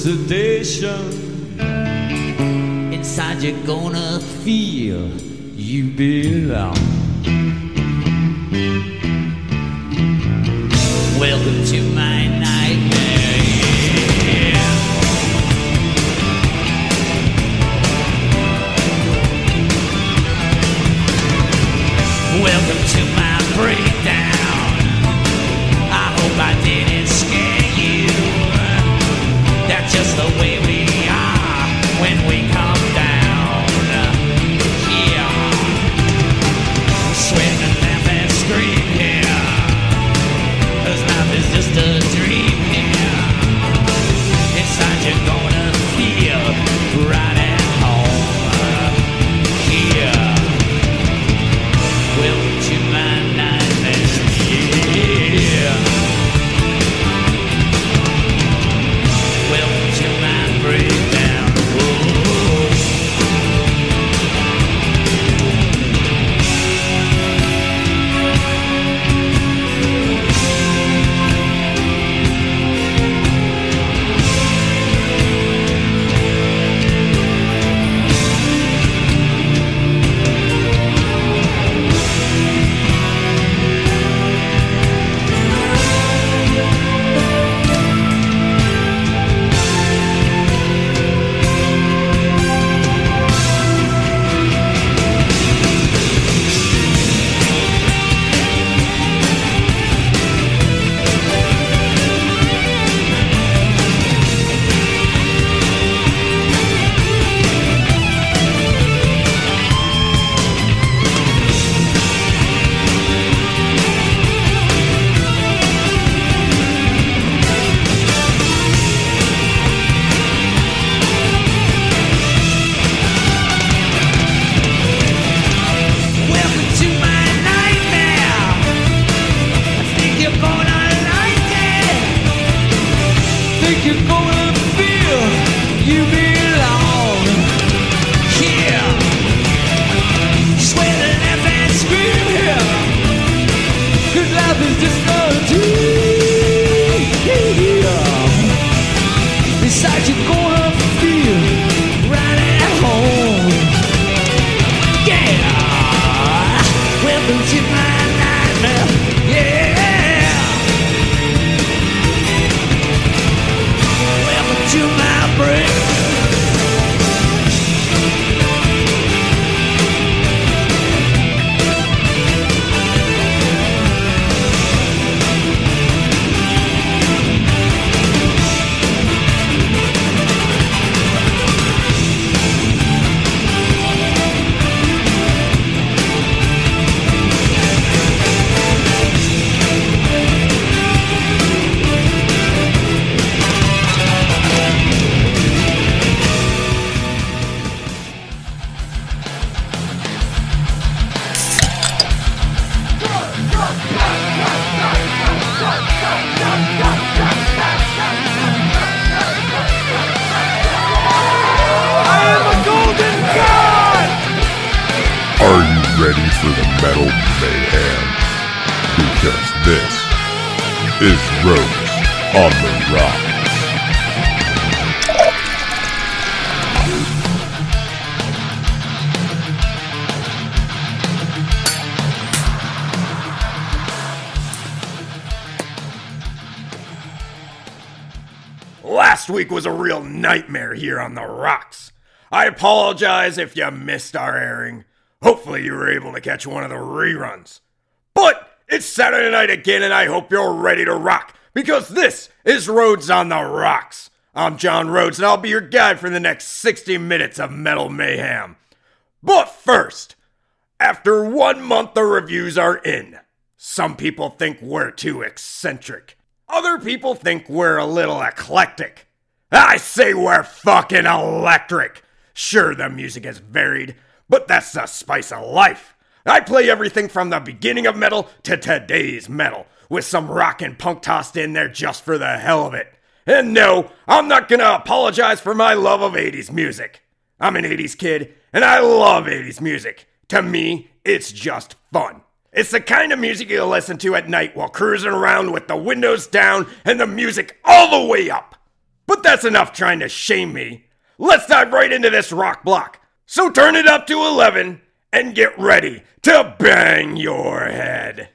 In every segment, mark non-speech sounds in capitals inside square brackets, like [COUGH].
Sedation. Inside you're gonna feel you belong. Here on the rocks. I apologize if you missed our airing. Hopefully, you were able to catch one of the reruns. But it's Saturday night again, and I hope you're ready to rock because this is Rhoades on the Rocks. I'm John Rhoades, and I'll be your guide for the next 60 minutes of metal mayhem. But first, after one month, the reviews are in. Some people think we're too eccentric. Other people think we're a little eclectic. I say we're fucking electric. Sure, the music is varied, but that's the spice of life. I play everything from the beginning of metal to today's metal, with some rock and punk tossed in there just for the hell of it. And no, I'm not gonna apologize for my love of 80s music. I'm an 80s kid, and I love 80s music. To me, it's just fun. It's the kind of music you'll listen to at night while cruising around with the windows down and the music all the way up. But that's enough trying to shame me. Let's dive right into this rock block. So turn it up to 11 and get ready to bang your head.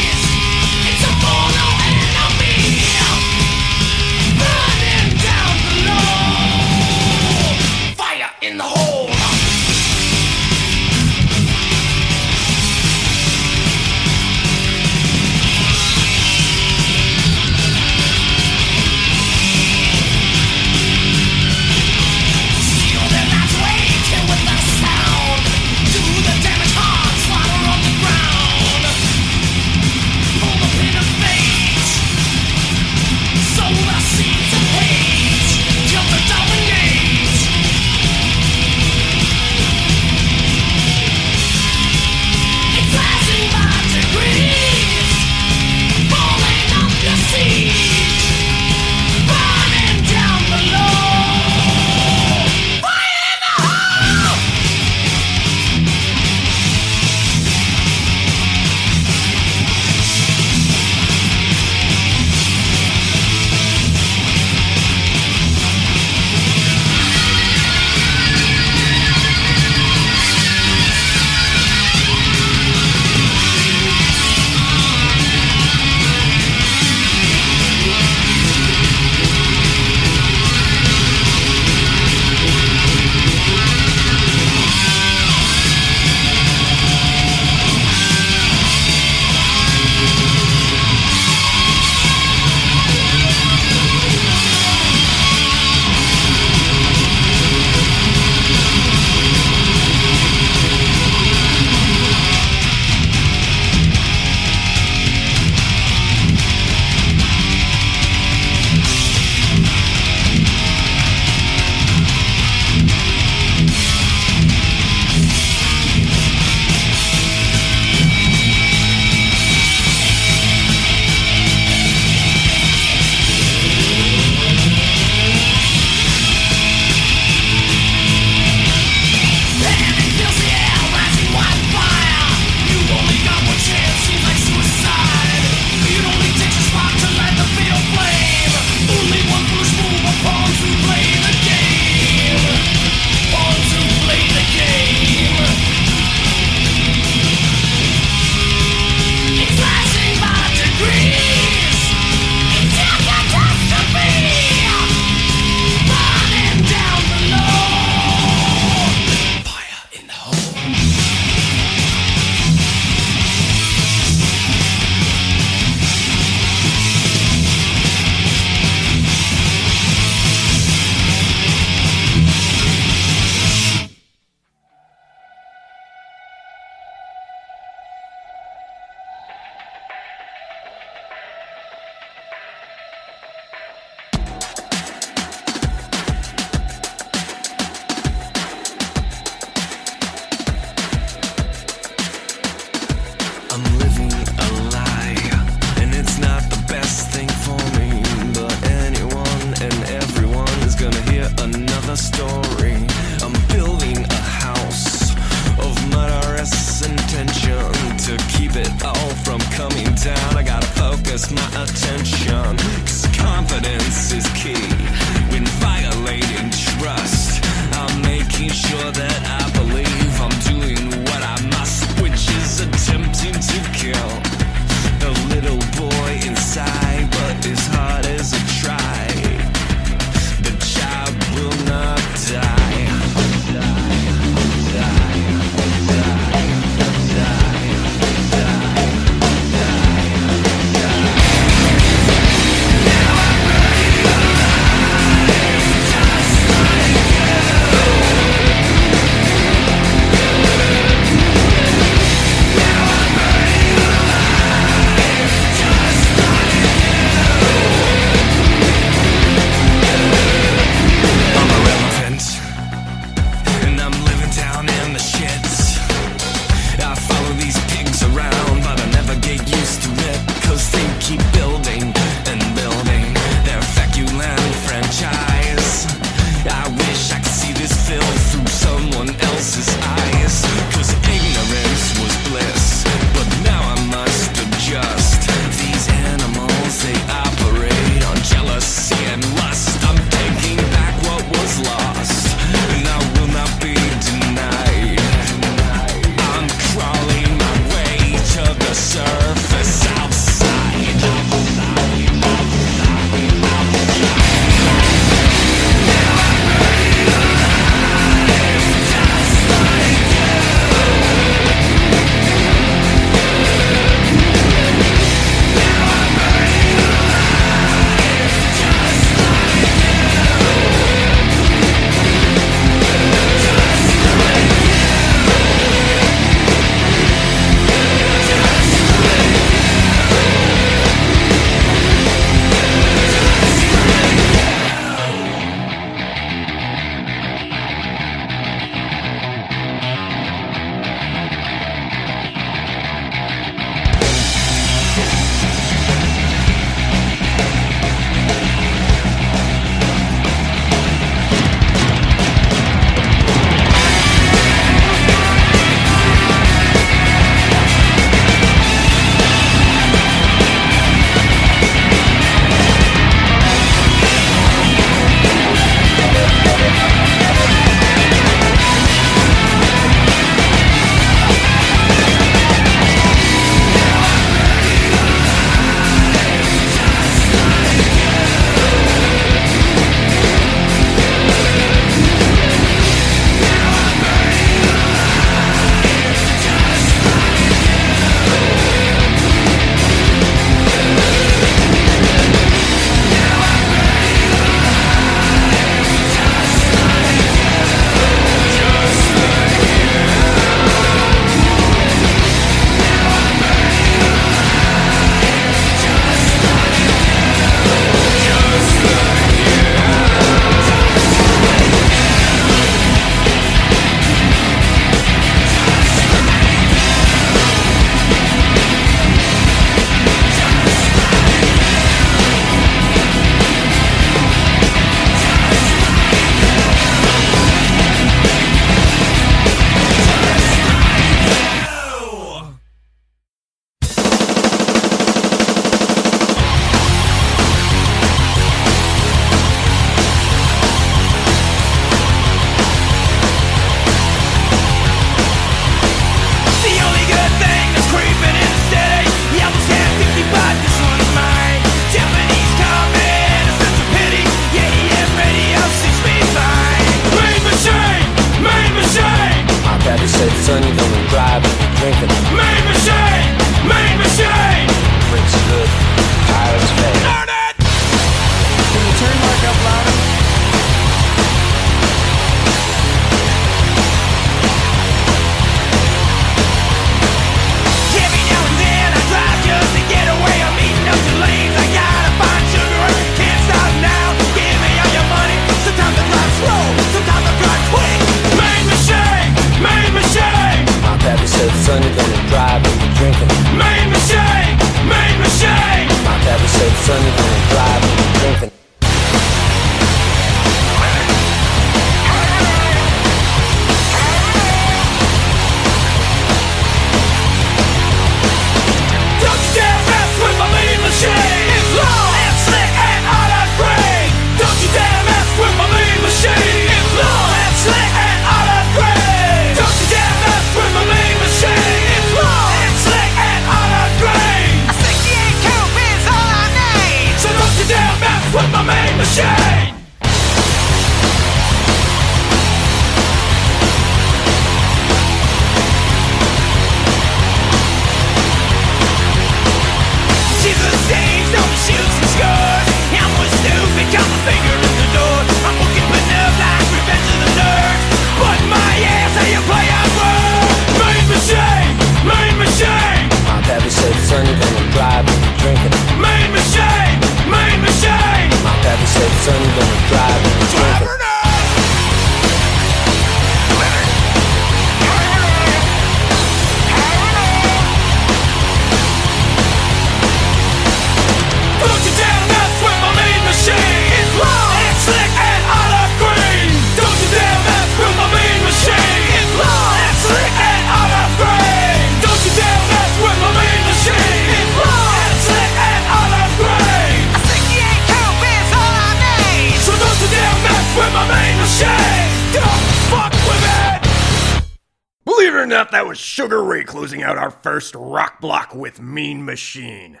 Sugar Ray closing out our first rock block with Mean Machine.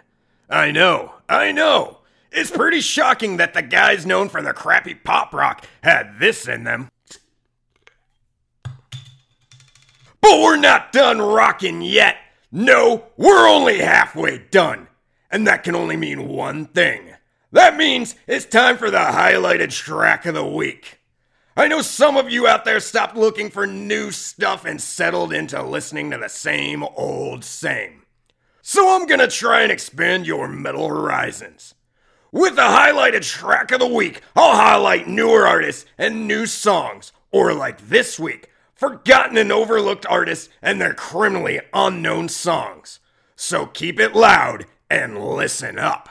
I know, I know. It's pretty shocking that the guys known for their crappy pop rock had this in them. But we're not done rocking yet. No, we're only halfway done. And that can only mean one thing. That means it's time for the highlighted track of the week. I know some of you out there stopped looking for new stuff and settled into listening to the same old same. So I'm gonna try and expand your metal horizons. With the highlighted track of the week, I'll highlight newer artists and new songs, or like this week, forgotten and overlooked artists and their criminally unknown songs. So keep it loud and listen up.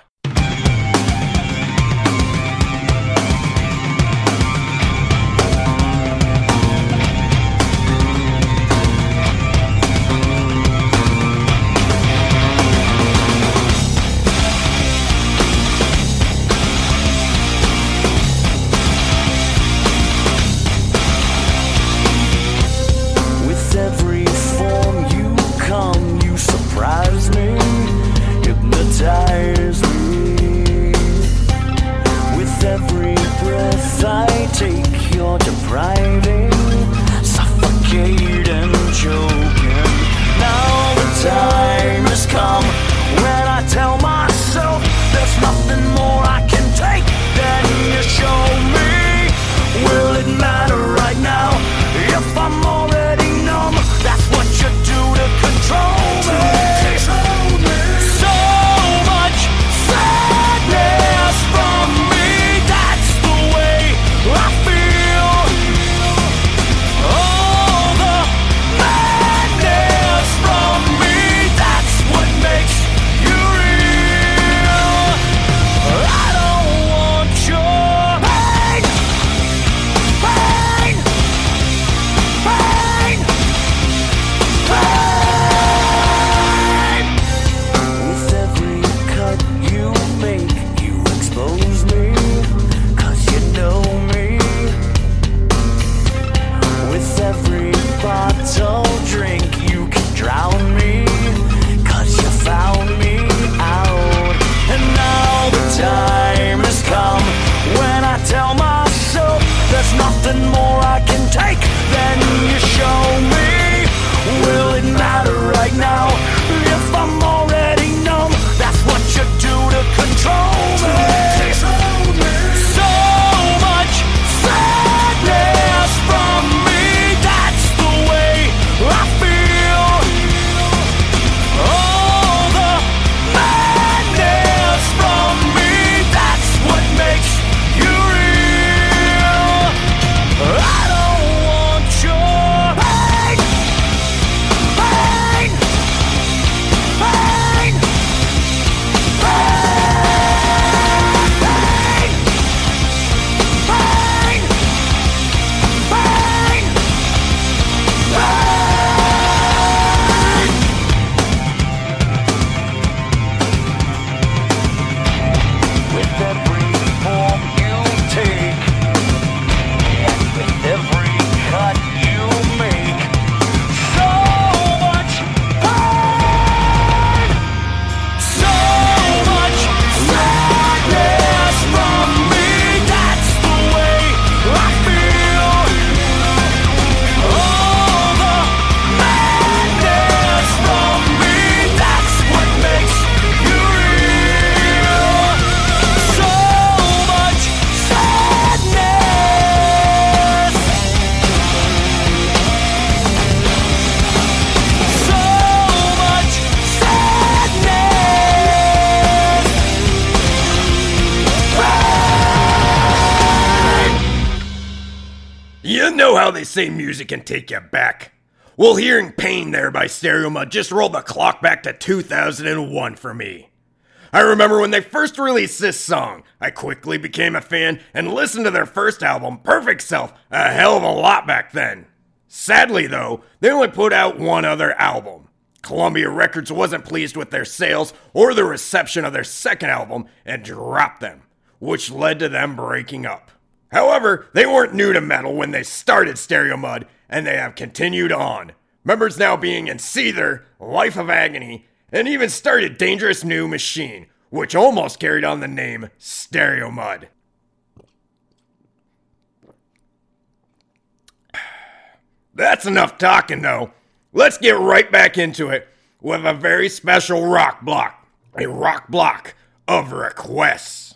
Say music can take you back. Well, hearing Pain there by Stereo Mud just rolled the clock back to 2001 for me. I remember when they first released this song, I quickly became a fan and listened to their first album, Perfect Self, a hell of a lot back then. Sadly, though, they only put out one other album. Columbia Records wasn't pleased with their sales or the reception of their second album and dropped them, which led to them breaking up. However, they weren't new to metal when they started Stereo Mud, and they have continued on. Members now being in Seether, Life of Agony, and even started Dangerous New Machine, which almost carried on the name Stereo Mud. [SIGHS] That's enough talking, though. Let's get right back into it with a very special rock block. A rock block of requests.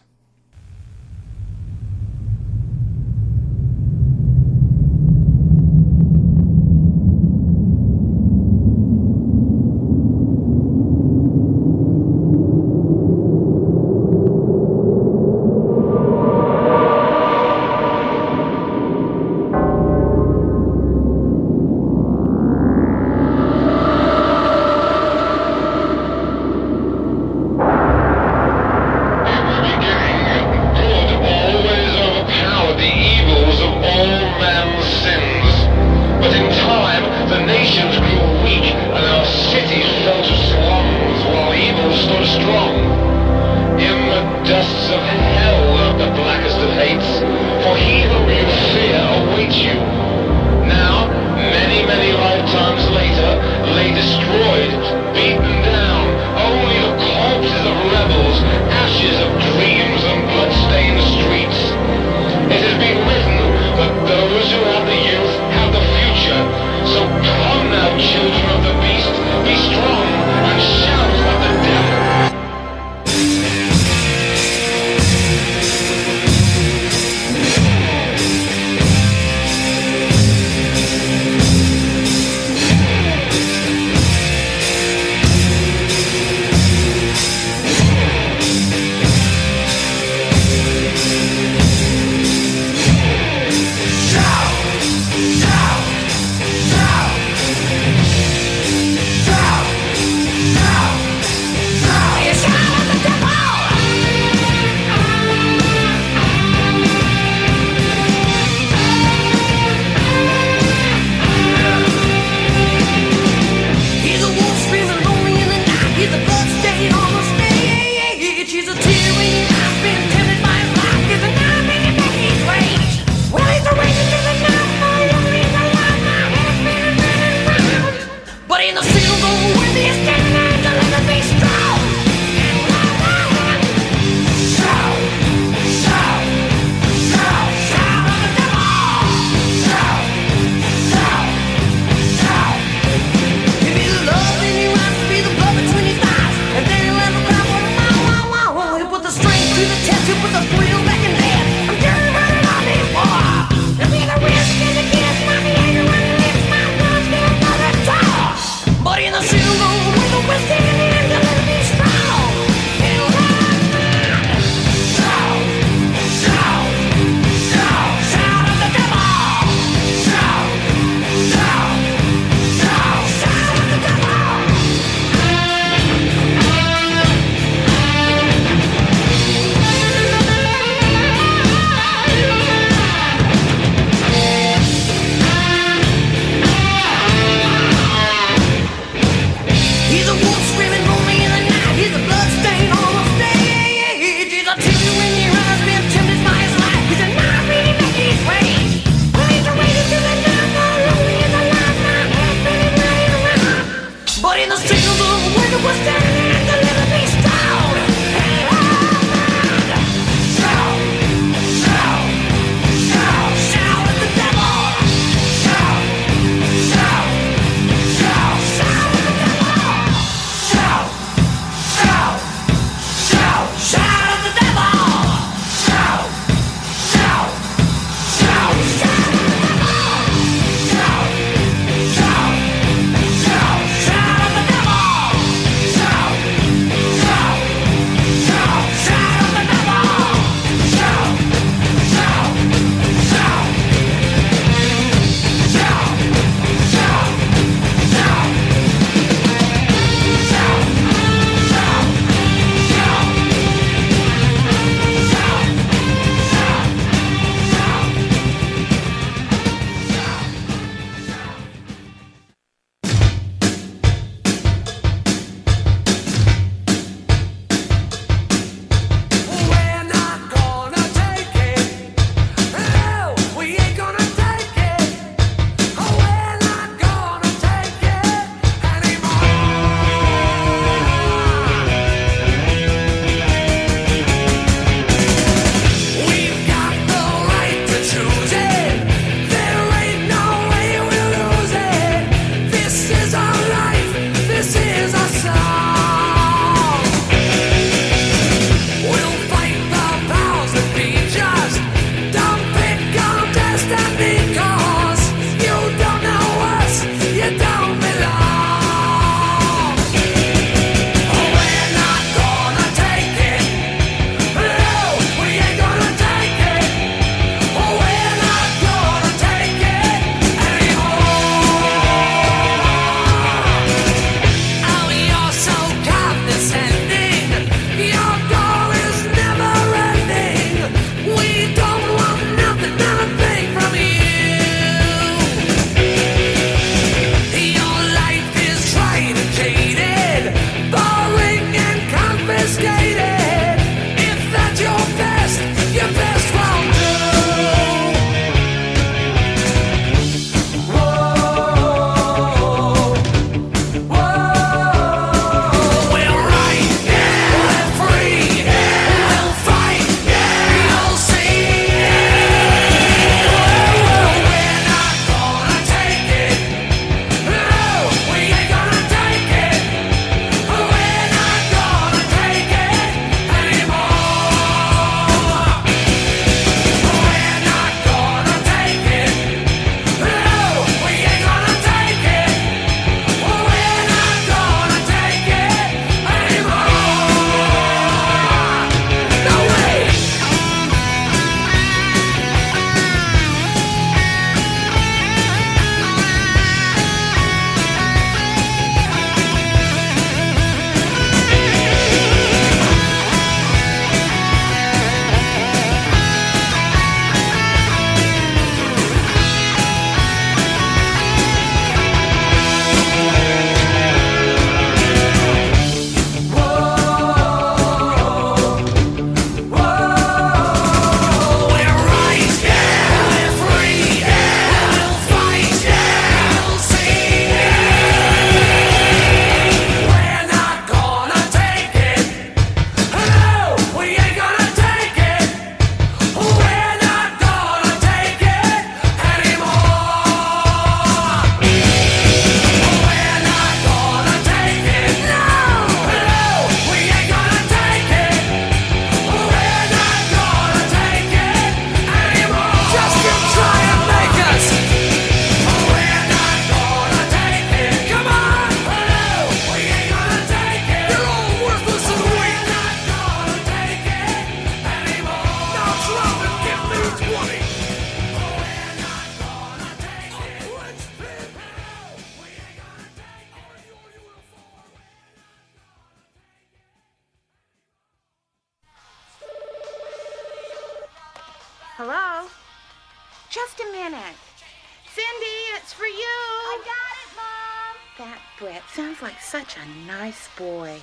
a nice boy.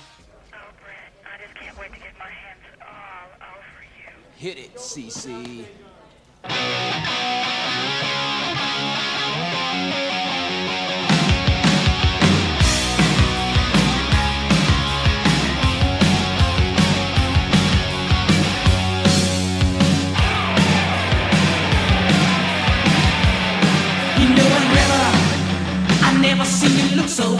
Oh, I just can't wait to get my hands all over you. Hit it, CC. You know I never, I never seen you look so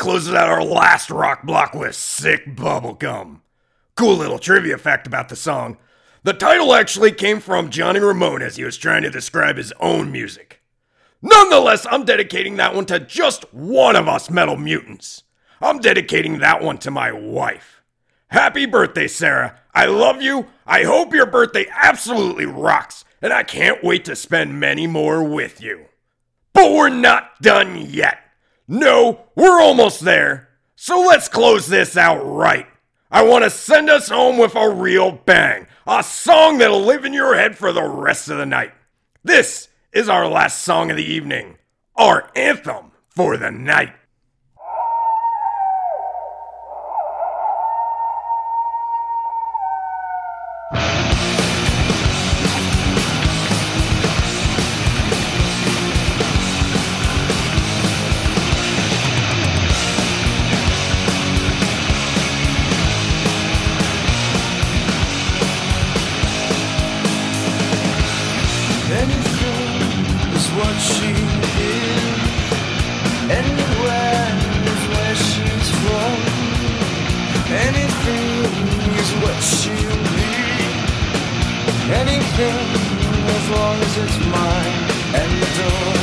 closes out our last rock block with Sick Bubblegum. Cool little trivia fact about the song. The title actually came from Johnny Ramone as he was trying to describe his own music. Nonetheless, I'm dedicating that one to just one of us metal mutants. I'm dedicating that one to my wife. Happy birthday, Sarah. I love you. I hope your birthday absolutely rocks, and I can't wait to spend many more with you. But we're not done yet. No, we're almost there. So let's close this out right. I want to send us home with a real bang, a song that'll live in your head for the rest of the night. This is our last song of the evening, our anthem for the night. As long as it's mine. And the door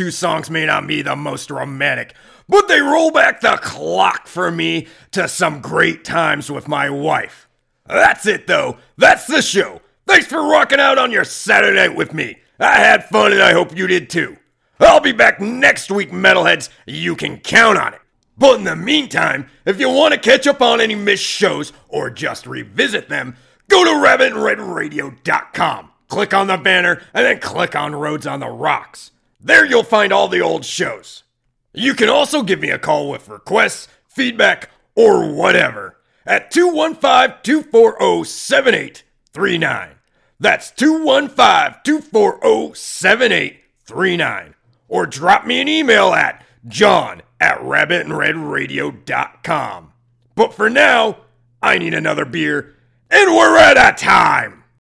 two songs may not be the most romantic, but they roll back the clock for me to some great times with my wife. That's it, though. That's the show. Thanks for rocking out on your Saturday night with me. I had fun and I hope you did too. I'll be back next week, metalheads. You can count on it. But in the meantime, if you want to catch up on any missed shows or just revisit them, go to rabbitredradio.com. Click on the banner and then click on Rhoades on the Rocks. There you'll find all the old shows. You can also give me a call with requests, feedback, or whatever at 215 240 7839. That's 215 240 7839. Or drop me an email at john at rabbitinredradio.com. But for now, I need another beer, and we're out of time.